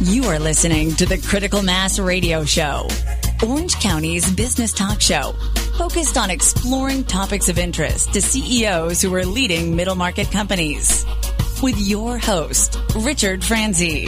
You are listening to the Critical Mass Radio Show, Orange County's business talk show, focused on exploring topics of interest to CEOs who are leading middle market companies. With your host, Richard Franzi.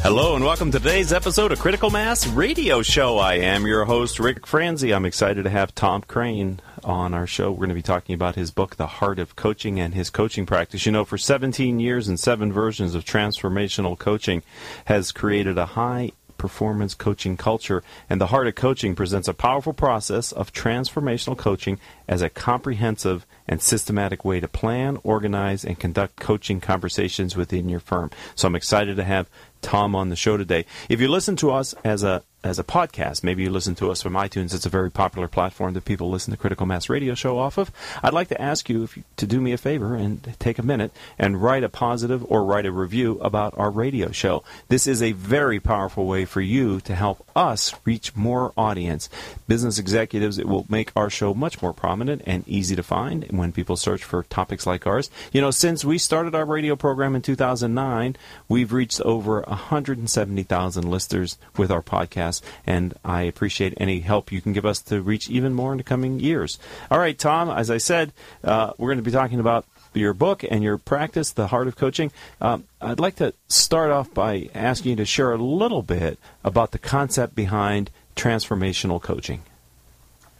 Hello and welcome to today's episode of Critical Mass Radio Show. I am your host, Rick Franzi. I'm excited to have Tom Crane on our show. We're going to be talking about his book, The Heart of Coaching, and his coaching practice. You know, for 17 years and seven versions of transformational coaching has created a high performance coaching culture, and the Heart of Coaching presents a powerful process of transformational coaching as a comprehensive and systematic way to plan, organize, and conduct coaching conversations within your firm. So I'm excited to have Tom on the show today. If you listen to us as a as a podcast. Maybe you listen to us from iTunes. It's a very popular platform that people listen to Critical Mass Radio Show off of. I'd like to ask you, you to do me a favor and take a minute and write a positive or write a review about our radio show. This is a very powerful way for you to help us reach more audience. Business executives, it will make our show much more prominent and easy to find when people search for topics like ours. You know, since we started our radio program in 2009, we've reached over 170,000 listeners with our podcast and I appreciate any help you can give us to reach even more in the coming years. All right, Tom, as I said, uh, we're going to be talking about your book and your practice, The Heart of Coaching. Um, I'd like to start off by asking you to share a little bit about the concept behind transformational coaching.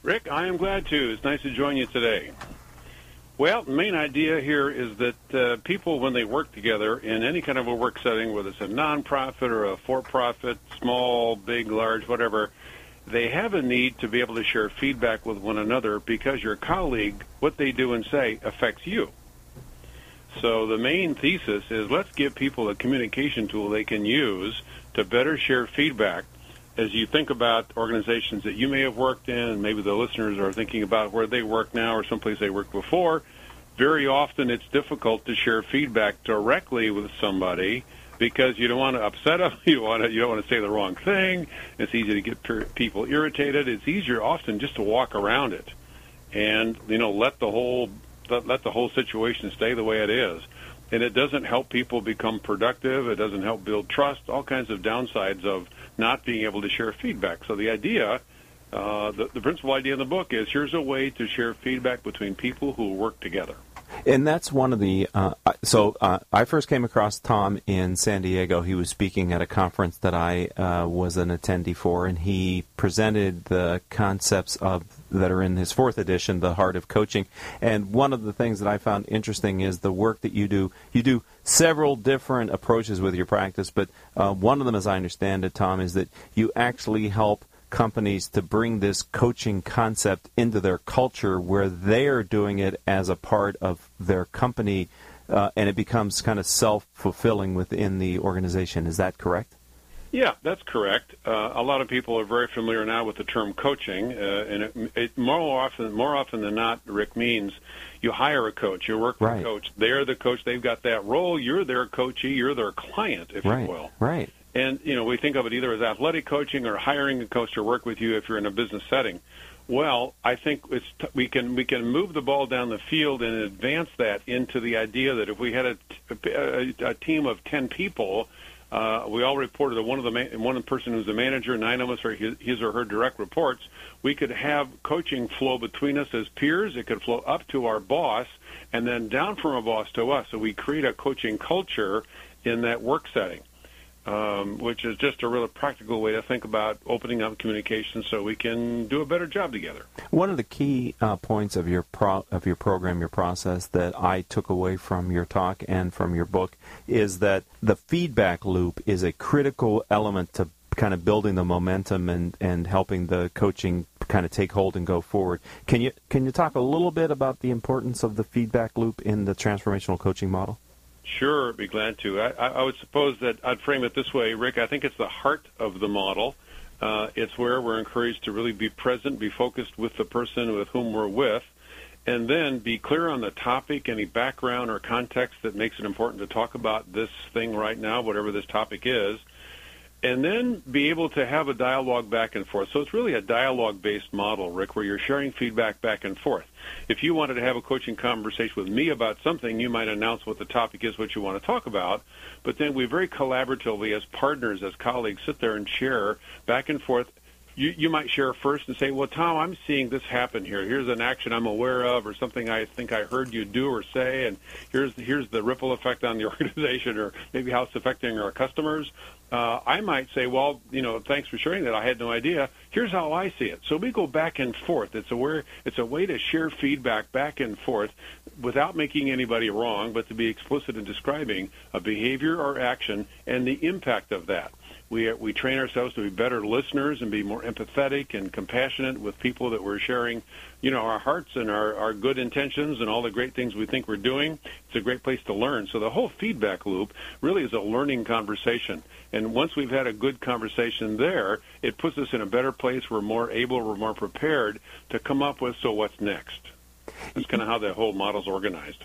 Rick, I am glad to. It's nice to join you today. Well, the main idea here is that uh, people, when they work together in any kind of a work setting, whether it's a nonprofit or a for-profit, small, big, large, whatever, they have a need to be able to share feedback with one another because your colleague, what they do and say, affects you. So the main thesis is let's give people a communication tool they can use to better share feedback as you think about organizations that you may have worked in, and maybe the listeners are thinking about where they work now or someplace they worked before, very often it's difficult to share feedback directly with somebody because you don't want to upset them. You want to you don't want to say the wrong thing. It's easy to get people irritated. It's easier often just to walk around it, and you know let the whole let, let the whole situation stay the way it is. And it doesn't help people become productive. It doesn't help build trust. All kinds of downsides of not being able to share feedback. So the idea, uh, the, the principal idea in the book is here's a way to share feedback between people who work together. And that's one of the. Uh, so uh, I first came across Tom in San Diego. He was speaking at a conference that I uh, was an attendee for, and he presented the concepts of that are in his fourth edition, The Heart of Coaching. And one of the things that I found interesting is the work that you do. You do several different approaches with your practice, but uh, one of them, as I understand it, Tom, is that you actually help companies to bring this coaching concept into their culture where they are doing it as a part of their company uh, and it becomes kind of self fulfilling within the organization. Is that correct? Yeah, that's correct. Uh, a lot of people are very familiar now with the term coaching, uh, and it, it, more often, more often than not, Rick means you hire a coach, you work with right. a coach. They're the coach; they've got that role. You're their coachee, you're their client, if right. you will. Right. And you know, we think of it either as athletic coaching or hiring a coach to work with you if you're in a business setting. Well, I think it's t- we can we can move the ball down the field and advance that into the idea that if we had a, team of ten people uh, we all reported that one of the man, one person who's the manager, nine of us are his, his or her direct reports. We could have coaching flow between us as peers. It could flow up to our boss, and then down from a boss to us. So we create a coaching culture in that work setting um, which is just a really practical way to think about opening up communication so we can do a better job together. One of the key uh, points of your pro- of your program, your process that I took away from your talk and from your book is that the feedback loop is a critical element to kind of building the momentum and, and helping the coaching kind of take hold and go forward. Can you can you talk a little bit about the importance of the feedback loop in the transformational coaching model? Sure, be glad to. I, I would suppose that I'd frame it this way, Rick. I think it's the heart of the model. Uh, it's where we're encouraged to really be present, be focused with the person with whom we're with, and then be clear on the topic, any background or context that makes it important to talk about this thing right now, whatever this topic is. And then be able to have a dialogue back and forth. So it's really a dialogue based model, Rick, where you're sharing feedback back and forth. If you wanted to have a coaching conversation with me about something, you might announce what the topic is, what you want to talk about. But then we very collaboratively, as partners, as colleagues, sit there and share back and forth you, you might share first and say, well, Tom, I'm seeing this happen here. Here's an action I'm aware of or something I think I heard you do or say, and here's, here's the ripple effect on the organization or maybe how it's affecting our customers uh, I might say, well, you know, thanks for sharing that. I had no idea. Here's how I see it. So we go back and forth. It's a where it's a way to share feedback back and forth without making anybody wrong, but to be explicit in describing a behavior or action and the impact of that. We, we train ourselves to be better listeners and be more empathetic and compassionate with people that we're sharing, you know, our hearts and our, our good intentions and all the great things we think we're doing. It's a great place to learn. So the whole feedback loop really is a learning conversation. And once we've had a good conversation there, it puts us in a better place. We're more able, we're more prepared to come up with, so what's next? That's kind of how the whole model's organized.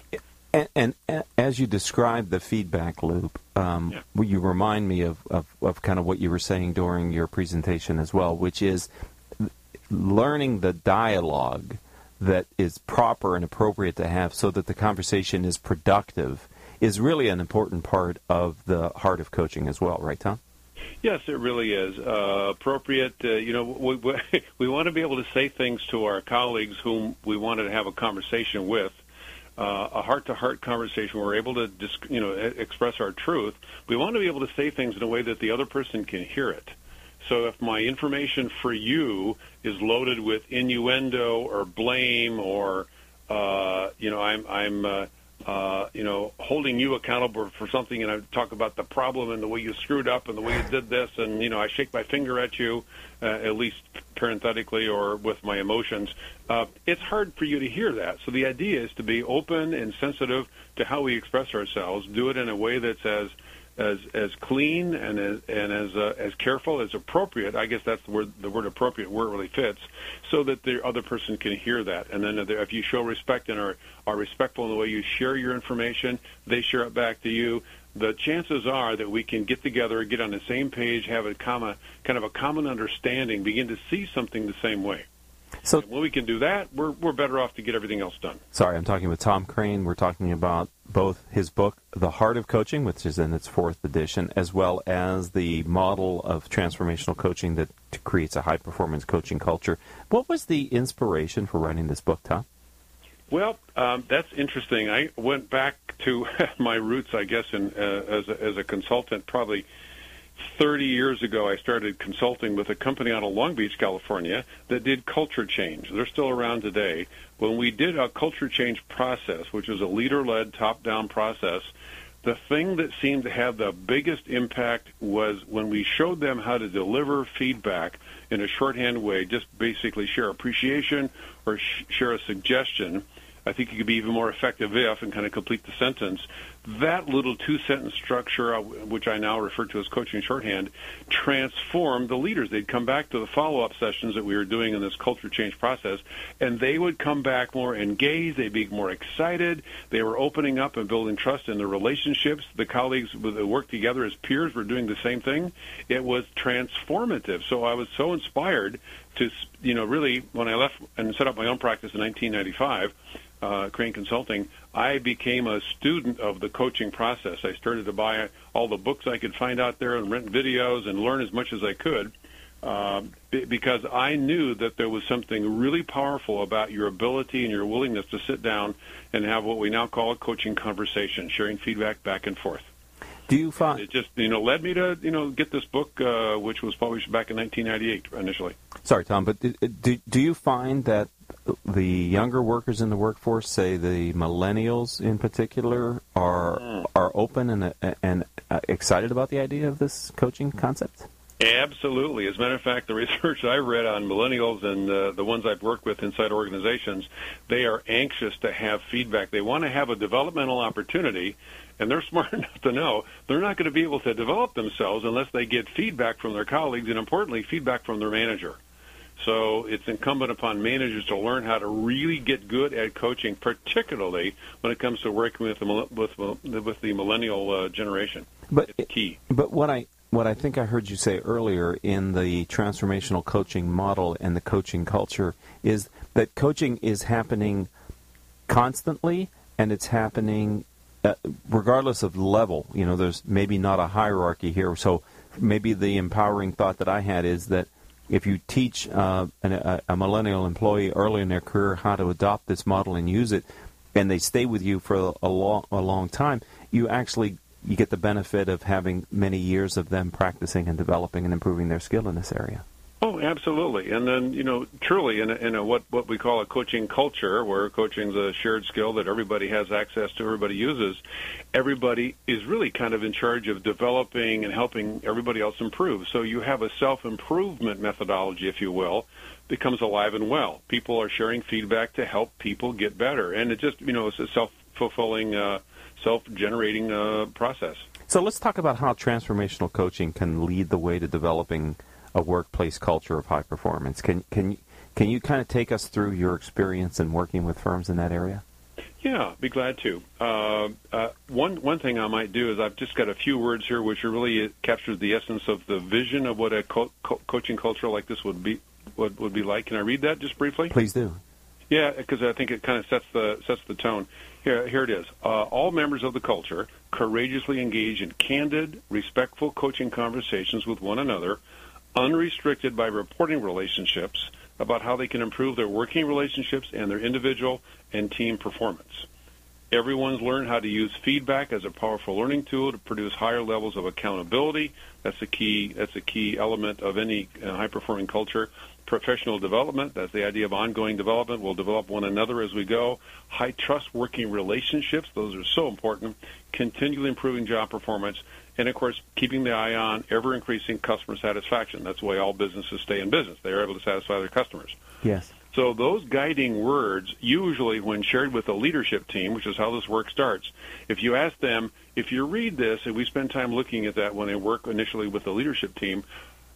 And, and, and, as you describe the feedback loop, um, yeah. you remind me of, of, of, kind of what you were saying during your presentation as well, which is learning the dialogue that is proper and appropriate to have so that the conversation is productive is really an important part of the heart of coaching as well, right, Tom? Yes, it really is uh, appropriate. Uh, you know, we, we, we want to be able to say things to our colleagues whom we wanted to have a conversation with uh, a heart-to-heart conversation. We're able to, disc, you know, express our truth. We want to be able to say things in a way that the other person can hear it. So if my information for you is loaded with innuendo or blame or, uh, you know, I'm, I'm uh, uh, you know, holding you accountable for something, and I talk about the problem and the way you screwed up and the way you did this, and you know, I shake my finger at you, uh, at least parenthetically or with my emotions. Uh, it's hard for you to hear that. So the idea is to be open and sensitive to how we express ourselves. Do it in a way that's as as as clean and as and as uh, as careful as appropriate. I guess that's the word the word appropriate where it really fits, so that the other person can hear that. And then if you show respect and are are respectful in the way you share your information, they share it back to you. The chances are that we can get together, get on the same page, have a common kind of a common understanding, begin to see something the same way. So when we can do that, we're we're better off to get everything else done. Sorry, I'm talking with Tom Crane. We're talking about both his book, The Heart of Coaching, which is in its fourth edition, as well as the model of transformational coaching that creates a high performance coaching culture. What was the inspiration for writing this book, Tom? Well, um, that's interesting. I went back to my roots, I guess, in, uh, as, a, as a consultant probably 30 years ago, I started consulting with a company out of Long Beach, California, that did culture change. They're still around today. When we did a culture change process, which was a leader led, top down process, the thing that seemed to have the biggest impact was when we showed them how to deliver feedback in a shorthand way, just basically share appreciation or sh- share a suggestion. I think it could be even more effective if, and kind of complete the sentence, that little two sentence structure, uh, which I now refer to as coaching shorthand, transformed the leaders. They'd come back to the follow up sessions that we were doing in this culture change process, and they would come back more engaged. They'd be more excited. They were opening up and building trust in their relationships. The colleagues that worked together as peers were doing the same thing. It was transformative. So I was so inspired to, you know, really, when I left and set up my own practice in 1995, uh, Crane Consulting, I became a student of the coaching process. I started to buy all the books I could find out there and rent videos and learn as much as I could uh, because I knew that there was something really powerful about your ability and your willingness to sit down and have what we now call a coaching conversation, sharing feedback back and forth. Do you find it just you know led me to you know get this book, uh, which was published back in 1998 initially. Sorry, Tom, but do, do you find that the younger workers in the workforce, say the millennials in particular, are mm. are open and and uh, excited about the idea of this coaching concept? Absolutely. As a matter of fact, the research I've read on millennials and uh, the ones I've worked with inside organizations, they are anxious to have feedback. They want to have a developmental opportunity, and they're smart enough to know they're not going to be able to develop themselves unless they get feedback from their colleagues and, importantly, feedback from their manager. So it's incumbent upon managers to learn how to really get good at coaching, particularly when it comes to working with the with with the millennial uh, generation. But it's key. But what I what I think I heard you say earlier in the transformational coaching model and the coaching culture is that coaching is happening constantly and it's happening uh, regardless of level. You know, there's maybe not a hierarchy here. So maybe the empowering thought that I had is that if you teach uh, an, a, a millennial employee early in their career how to adopt this model and use it, and they stay with you for a long, a long time, you actually you get the benefit of having many years of them practicing and developing and improving their skill in this area. Oh, absolutely. And then, you know, truly in a, in a what what we call a coaching culture, where coaching is a shared skill that everybody has access to, everybody uses, everybody is really kind of in charge of developing and helping everybody else improve. So you have a self improvement methodology, if you will, becomes alive and well. People are sharing feedback to help people get better, and it just you know it's a self fulfilling, uh, self generating uh, process. So let's talk about how transformational coaching can lead the way to developing a workplace culture of high performance. Can can can you kind of take us through your experience in working with firms in that area? Yeah, be glad to. Uh, uh, one one thing I might do is I've just got a few words here which really captures the essence of the vision of what a co- co- coaching culture like this would be would, would be like. Can I read that just briefly? Please do. Yeah, because I think it kind of sets the sets the tone. Here, here it is. Uh, all members of the culture courageously engage in candid, respectful coaching conversations with one another unrestricted by reporting relationships about how they can improve their working relationships and their individual and team performance. Everyone's learned how to use feedback as a powerful learning tool to produce higher levels of accountability. That's a key. That's a key element of any uh, high-performing culture. Professional development. That's the idea of ongoing development. We'll develop one another as we go. High trust working relationships. Those are so important. Continually improving job performance and of course, keeping the eye on ever increasing customer satisfaction. That's the way all businesses stay in business. They are able to satisfy their customers. Yes. So those guiding words, usually when shared with a leadership team, which is how this work starts, if you ask them, if you read this, and we spend time looking at that when they work initially with the leadership team,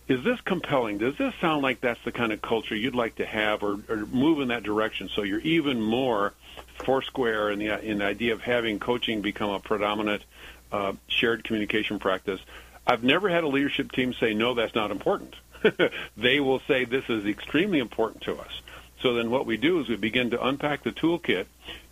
is this compelling? Does this sound like that's the kind of culture you'd like to have or, or move in that direction so you're even more foursquare in the, in the idea of having coaching become a predominant uh, shared communication practice. I've never had a leadership team say, no, that's not important. they will say, this is extremely important to us. So then what we do is we begin to unpack the toolkit.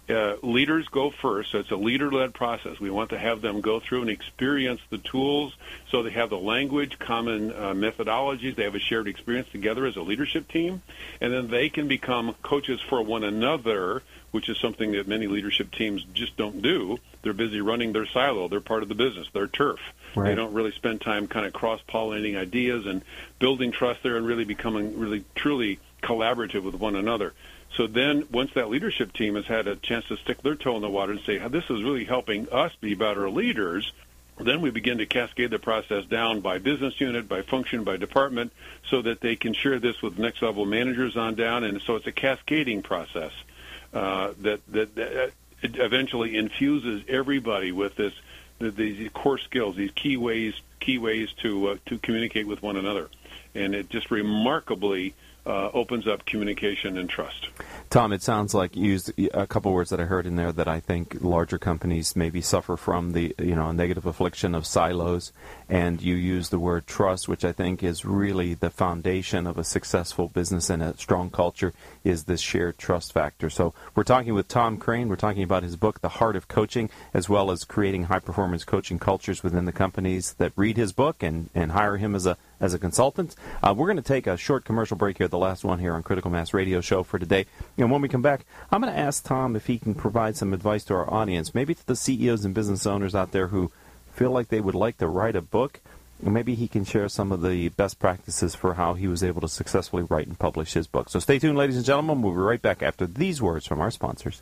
Uh, leaders go first, so it's a leader-led process. We want to have them go through and experience the tools so they have the language, common uh, methodologies, they have a shared experience together as a leadership team, and then they can become coaches for one another which is something that many leadership teams just don't do. They're busy running their silo. They're part of the business. They're turf. Right. They don't really spend time kind of cross pollinating ideas and building trust there and really becoming really truly collaborative with one another. So then, once that leadership team has had a chance to stick their toe in the water and say, "This is really helping us be better leaders," then we begin to cascade the process down by business unit, by function, by department, so that they can share this with next level managers on down. And so it's a cascading process uh, that, that, that eventually infuses everybody with this these core skills, these key ways key ways to uh, to communicate with one another, and it just remarkably uh, opens up communication and trust. Tom, it sounds like you used a couple words that I heard in there that I think larger companies maybe suffer from the you know negative affliction of silos, and you use the word trust, which I think is really the foundation of a successful business and a strong culture is this shared trust factor. So we're talking with Tom Crane. We're talking about his book, The Heart of Coaching, as well as creating high performance coaching cultures within the companies that read his book and, and hire him as a as a consultant. Uh, we're going to take a short commercial break here, the last one here on Critical Mass Radio Show for today. And when we come back, I'm going to ask Tom if he can provide some advice to our audience, maybe to the CEOs and business owners out there who feel like they would like to write a book. Maybe he can share some of the best practices for how he was able to successfully write and publish his book. So stay tuned, ladies and gentlemen. We'll be right back after these words from our sponsors.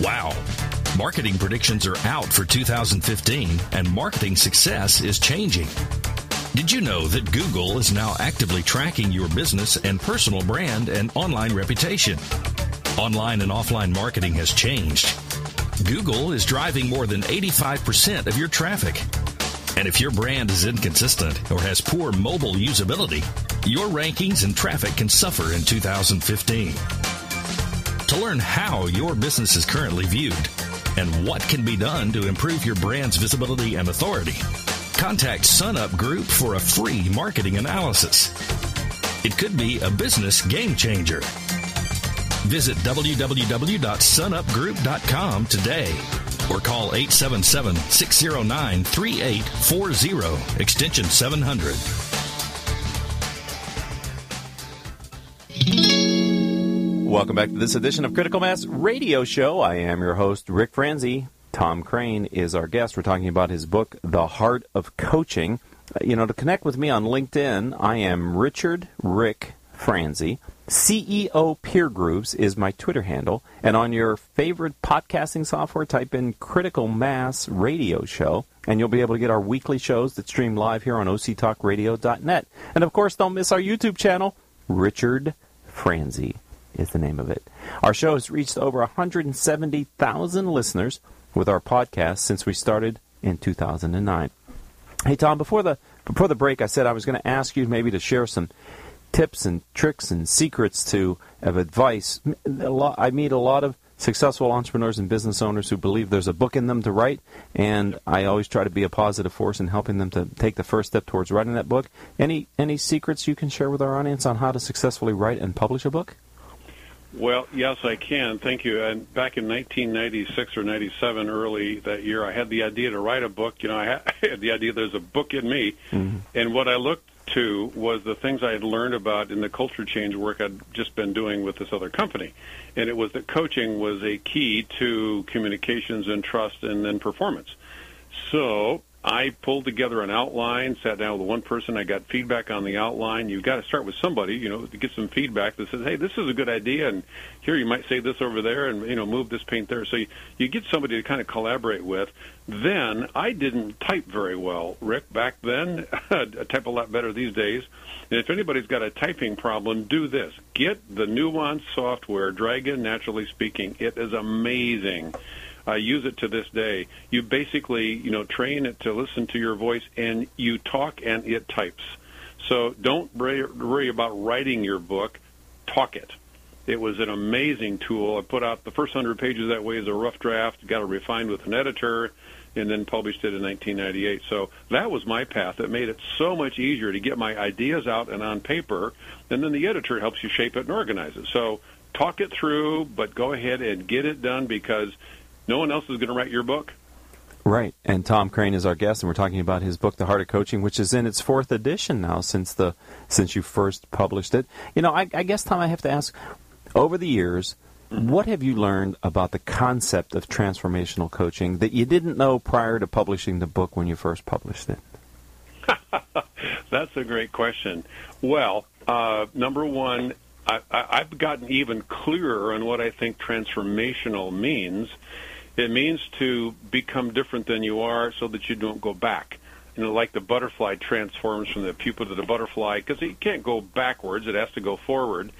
Wow. Marketing predictions are out for 2015, and marketing success is changing. Did you know that Google is now actively tracking your business and personal brand and online reputation? Online and offline marketing has changed. Google is driving more than 85% of your traffic. And if your brand is inconsistent or has poor mobile usability, your rankings and traffic can suffer in 2015. To learn how your business is currently viewed and what can be done to improve your brand's visibility and authority, contact SunUp Group for a free marketing analysis. It could be a business game changer. Visit www.sunupgroup.com today or call 877 609 3840, extension 700. Welcome back to this edition of Critical Mass Radio Show. I am your host, Rick Franzi. Tom Crane is our guest. We're talking about his book, The Heart of Coaching. Uh, you know, to connect with me on LinkedIn, I am Richard Rick Franzi. CEO Peer Grooves is my Twitter handle. And on your favorite podcasting software, type in Critical Mass Radio Show, and you'll be able to get our weekly shows that stream live here on octalkradio.net. And of course, don't miss our YouTube channel, Richard Franzi is the name of it. Our show has reached over 170,000 listeners with our podcast since we started in 2009. Hey Tom, before the before the break, I said I was going to ask you maybe to share some tips and tricks and secrets to of advice. Lot, I meet a lot of successful entrepreneurs and business owners who believe there's a book in them to write, and I always try to be a positive force in helping them to take the first step towards writing that book. Any any secrets you can share with our audience on how to successfully write and publish a book? Well, yes, I can. Thank you. And back in 1996 or 97, early that year, I had the idea to write a book. You know, I had the idea there's a book in me, mm-hmm. and what I looked to was the things I had learned about in the culture change work I'd just been doing with this other company, and it was that coaching was a key to communications and trust and then performance. So I pulled together an outline, sat down with one person. I got feedback on the outline. You've got to start with somebody, you know, to get some feedback that says, "Hey, this is a good idea," and here you might say this over there, and you know, move this paint there. So you, you get somebody to kind of collaborate with. Then I didn't type very well, Rick. Back then, I type a lot better these days. And if anybody's got a typing problem, do this: get the Nuance software, Dragon NaturallySpeaking. It is amazing. I use it to this day. You basically, you know, train it to listen to your voice, and you talk, and it types. So don't worry about writing your book. Talk it. It was an amazing tool. I put out the first hundred pages that way as a rough draft, got it refined with an editor, and then published it in 1998. So that was my path. It made it so much easier to get my ideas out and on paper, and then the editor helps you shape it and organize it. So talk it through, but go ahead and get it done because no one else is going to write your book. Right, and Tom Crane is our guest, and we're talking about his book, The Heart of Coaching, which is in its fourth edition now since the since you first published it. You know, I, I guess Tom, I have to ask, over the years, what have you learned about the concept of transformational coaching that you didn't know prior to publishing the book when you first published it? That's a great question. Well, uh, number one, I, have gotten even clearer on what I think transformational means. It means to become different than you are so that you don't go back. You know, like the butterfly transforms from the pupa to the butterfly because it can't go backwards; it has to go forward.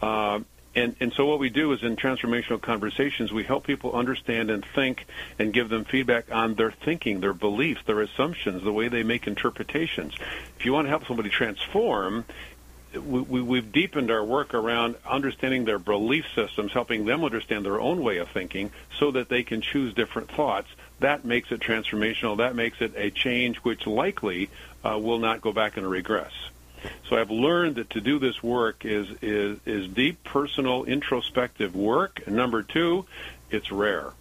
Uh, and, and so what we do is in transformational conversations, we help people understand and think and give them feedback on their thinking, their beliefs, their assumptions, the way they make interpretations. If you want to help somebody transform, we, we, have deepened our work around understanding their belief systems, helping them understand their own way of thinking so that they can choose different thoughts. That makes it transformational. That makes it a change which likely uh, will not go back and regress. So I've learned that to do this work is, is, is deep personal introspective work. And number two, it's rare.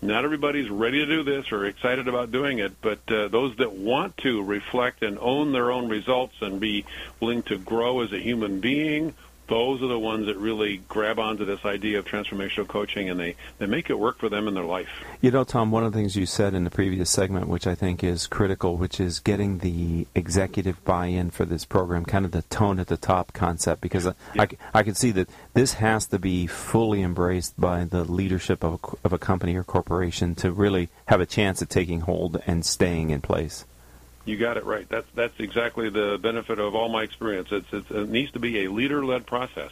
Not everybody's ready to do this or excited about doing it, but uh, those that want to reflect and own their own results and be willing to grow as a human being those are the ones that really grab onto this idea of transformational coaching and they, they make it work for them in their life. You know, Tom, one of the things you said in the previous segment, which I think is critical, which is getting the executive buy in for this program, kind of the tone at the top concept, because I, I, I can see that this has to be fully embraced by the leadership of a, of a company or corporation to really have a chance at taking hold and staying in place. You got it right. That's that's exactly the benefit of all my experience. It's, it's it needs to be a leader-led process.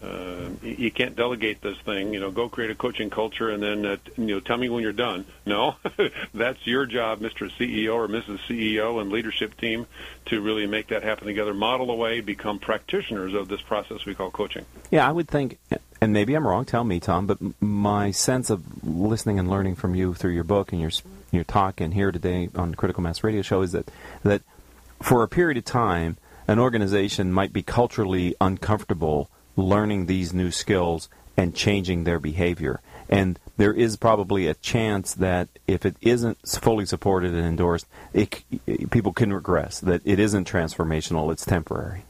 Uh, you can't delegate this thing. You know, go create a coaching culture and then uh, you know tell me when you're done. No, that's your job, Mr. CEO or Mrs. CEO and leadership team, to really make that happen together. Model the way, become practitioners of this process we call coaching. Yeah, I would think, and maybe I'm wrong. Tell me, Tom, but my sense of listening and learning from you through your book and your your talk and here today on Critical Mass Radio Show is that that for a period of time, an organization might be culturally uncomfortable learning these new skills and changing their behavior. And there is probably a chance that if it isn't fully supported and endorsed, it, people can regress. That it isn't transformational; it's temporary.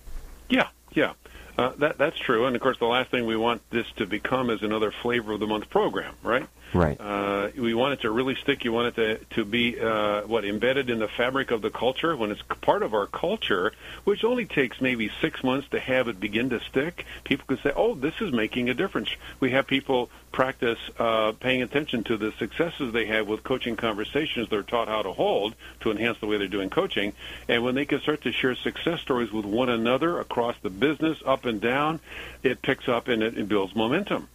Yeah, yeah. Uh, that that's true, and of course, the last thing we want this to become is another flavor of the month program, right? Right. Uh, we want it to really stick. You want it to to be uh, what embedded in the fabric of the culture. When it's part of our culture, which only takes maybe six months to have it begin to stick, people can say, "Oh, this is making a difference." We have people practice uh, paying attention to the successes they have with coaching conversations they're taught how to hold to enhance the way they're doing coaching, and when they can start to share success stories with one another across the business, up and down, it picks up and it, it builds momentum.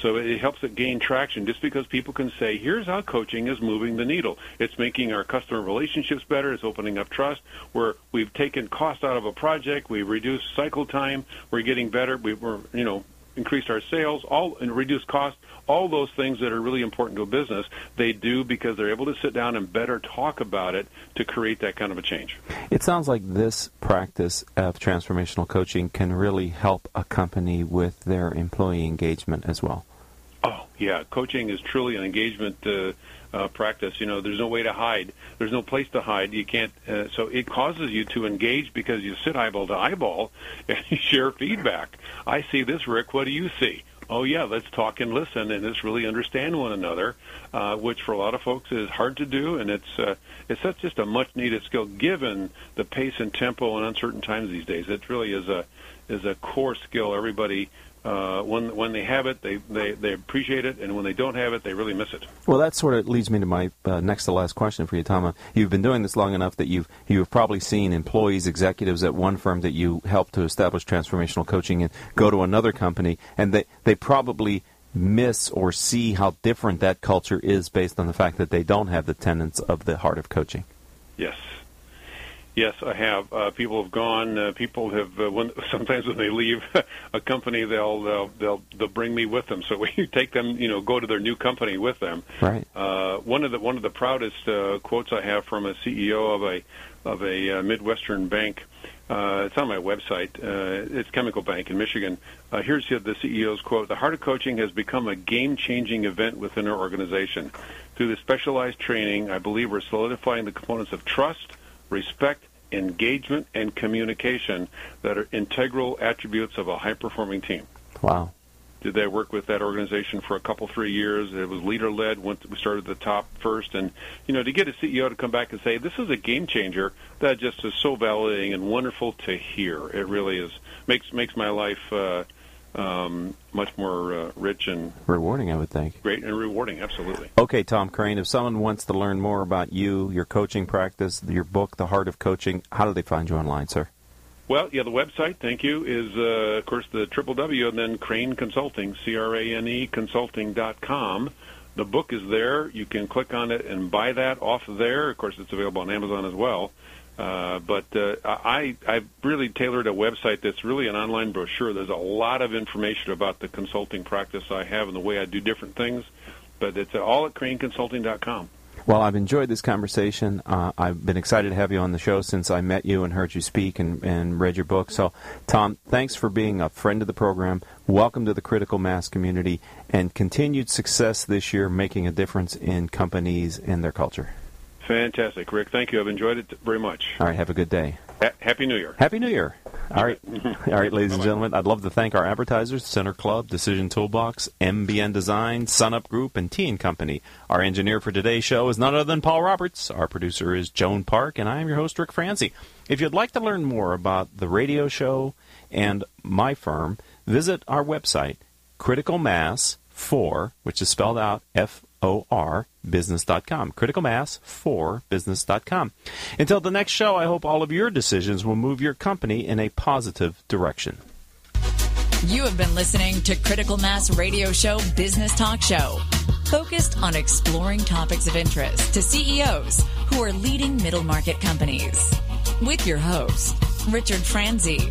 So it helps it gain traction just because people can say, here's how coaching is moving the needle. It's making our customer relationships better. It's opening up trust. Where we've taken cost out of a project. We've reduced cycle time. We're getting better. We, we're, you know, increased our sales, all and reduced costs, all those things that are really important to a business, they do because they're able to sit down and better talk about it to create that kind of a change. It sounds like this practice of transformational coaching can really help a company with their employee engagement as well. Oh, yeah. Coaching is truly an engagement uh, uh, practice. You know, there's no way to hide. There's no place to hide. You can't. Uh, so it causes you to engage because you sit eyeball to eyeball and you share feedback. I see this, Rick. What do you see? Oh yeah, let's talk and listen, and let's really understand one another, uh, which for a lot of folks is hard to do, and it's uh, it's such just a much needed skill given the pace and tempo and uncertain times these days. It really is a is a core skill everybody uh, when when they have it, they, they, they appreciate it, and when they don't have it, they really miss it. Well, that sort of leads me to my uh, next to last question for you, Tama. You've been doing this long enough that you've you've probably seen employees, executives at one firm that you helped to establish transformational coaching, and go to another company, and they they probably miss or see how different that culture is based on the fact that they don't have the tenets of the heart of coaching. Yes, Yes, I have. Uh, people have gone. Uh, people have. Uh, when, sometimes when they leave a company, they'll they'll they'll they'll bring me with them. So we take them, you know, go to their new company with them. Right. Uh, one of the one of the proudest uh, quotes I have from a CEO of a of a uh, Midwestern bank. Uh, it's on my website. Uh, it's Chemical Bank in Michigan. Uh, here's the CEO's quote: "The heart of coaching has become a game-changing event within our organization. Through the specialized training, I believe we're solidifying the components of trust." Respect, engagement, and communication that are integral attributes of a high performing team. Wow. did I work with that organization for a couple three years. It was leader led. Went we started at the top first, and you know to get a CEO to come back and say this is a game changer, that just is so validating and wonderful to hear. It really is makes makes my life. Uh, um, much more uh, rich and rewarding, I would think. Great and rewarding, absolutely. Okay, Tom Crane, if someone wants to learn more about you, your coaching practice, your book, The Heart of Coaching, how do they find you online, sir? Well, yeah, the website, thank you, is, uh, of course, the triple W and then Crane Consulting, C R A N E Consulting.com. The book is there. You can click on it and buy that off there. Of course, it's available on Amazon as well. Uh, but uh, I, I've really tailored a website that's really an online brochure. There's a lot of information about the consulting practice I have and the way I do different things, but it's all at craneconsulting.com. Well, I've enjoyed this conversation. Uh, I've been excited to have you on the show since I met you and heard you speak and, and read your book. So, Tom, thanks for being a friend of the program. Welcome to the critical mass community and continued success this year making a difference in companies and their culture. Fantastic, Rick. Thank you. I've enjoyed it very much. All right. Have a good day. Ha- Happy New Year. Happy New Year. All right. All right, ladies and gentlemen, I'd love to thank our advertisers, Center Club, Decision Toolbox, MBN Design, Sunup Group, and T & Company. Our engineer for today's show is none other than Paul Roberts. Our producer is Joan Park, and I am your host, Rick Franzi. If you'd like to learn more about the radio show and my firm, visit our website, Critical Mass 4, which is spelled out F O-R, business.com. Critical mass for business.com. Until the next show, I hope all of your decisions will move your company in a positive direction. You have been listening to Critical Mass Radio Show Business Talk Show, focused on exploring topics of interest to CEOs who are leading middle market companies. With your host, Richard Franzi.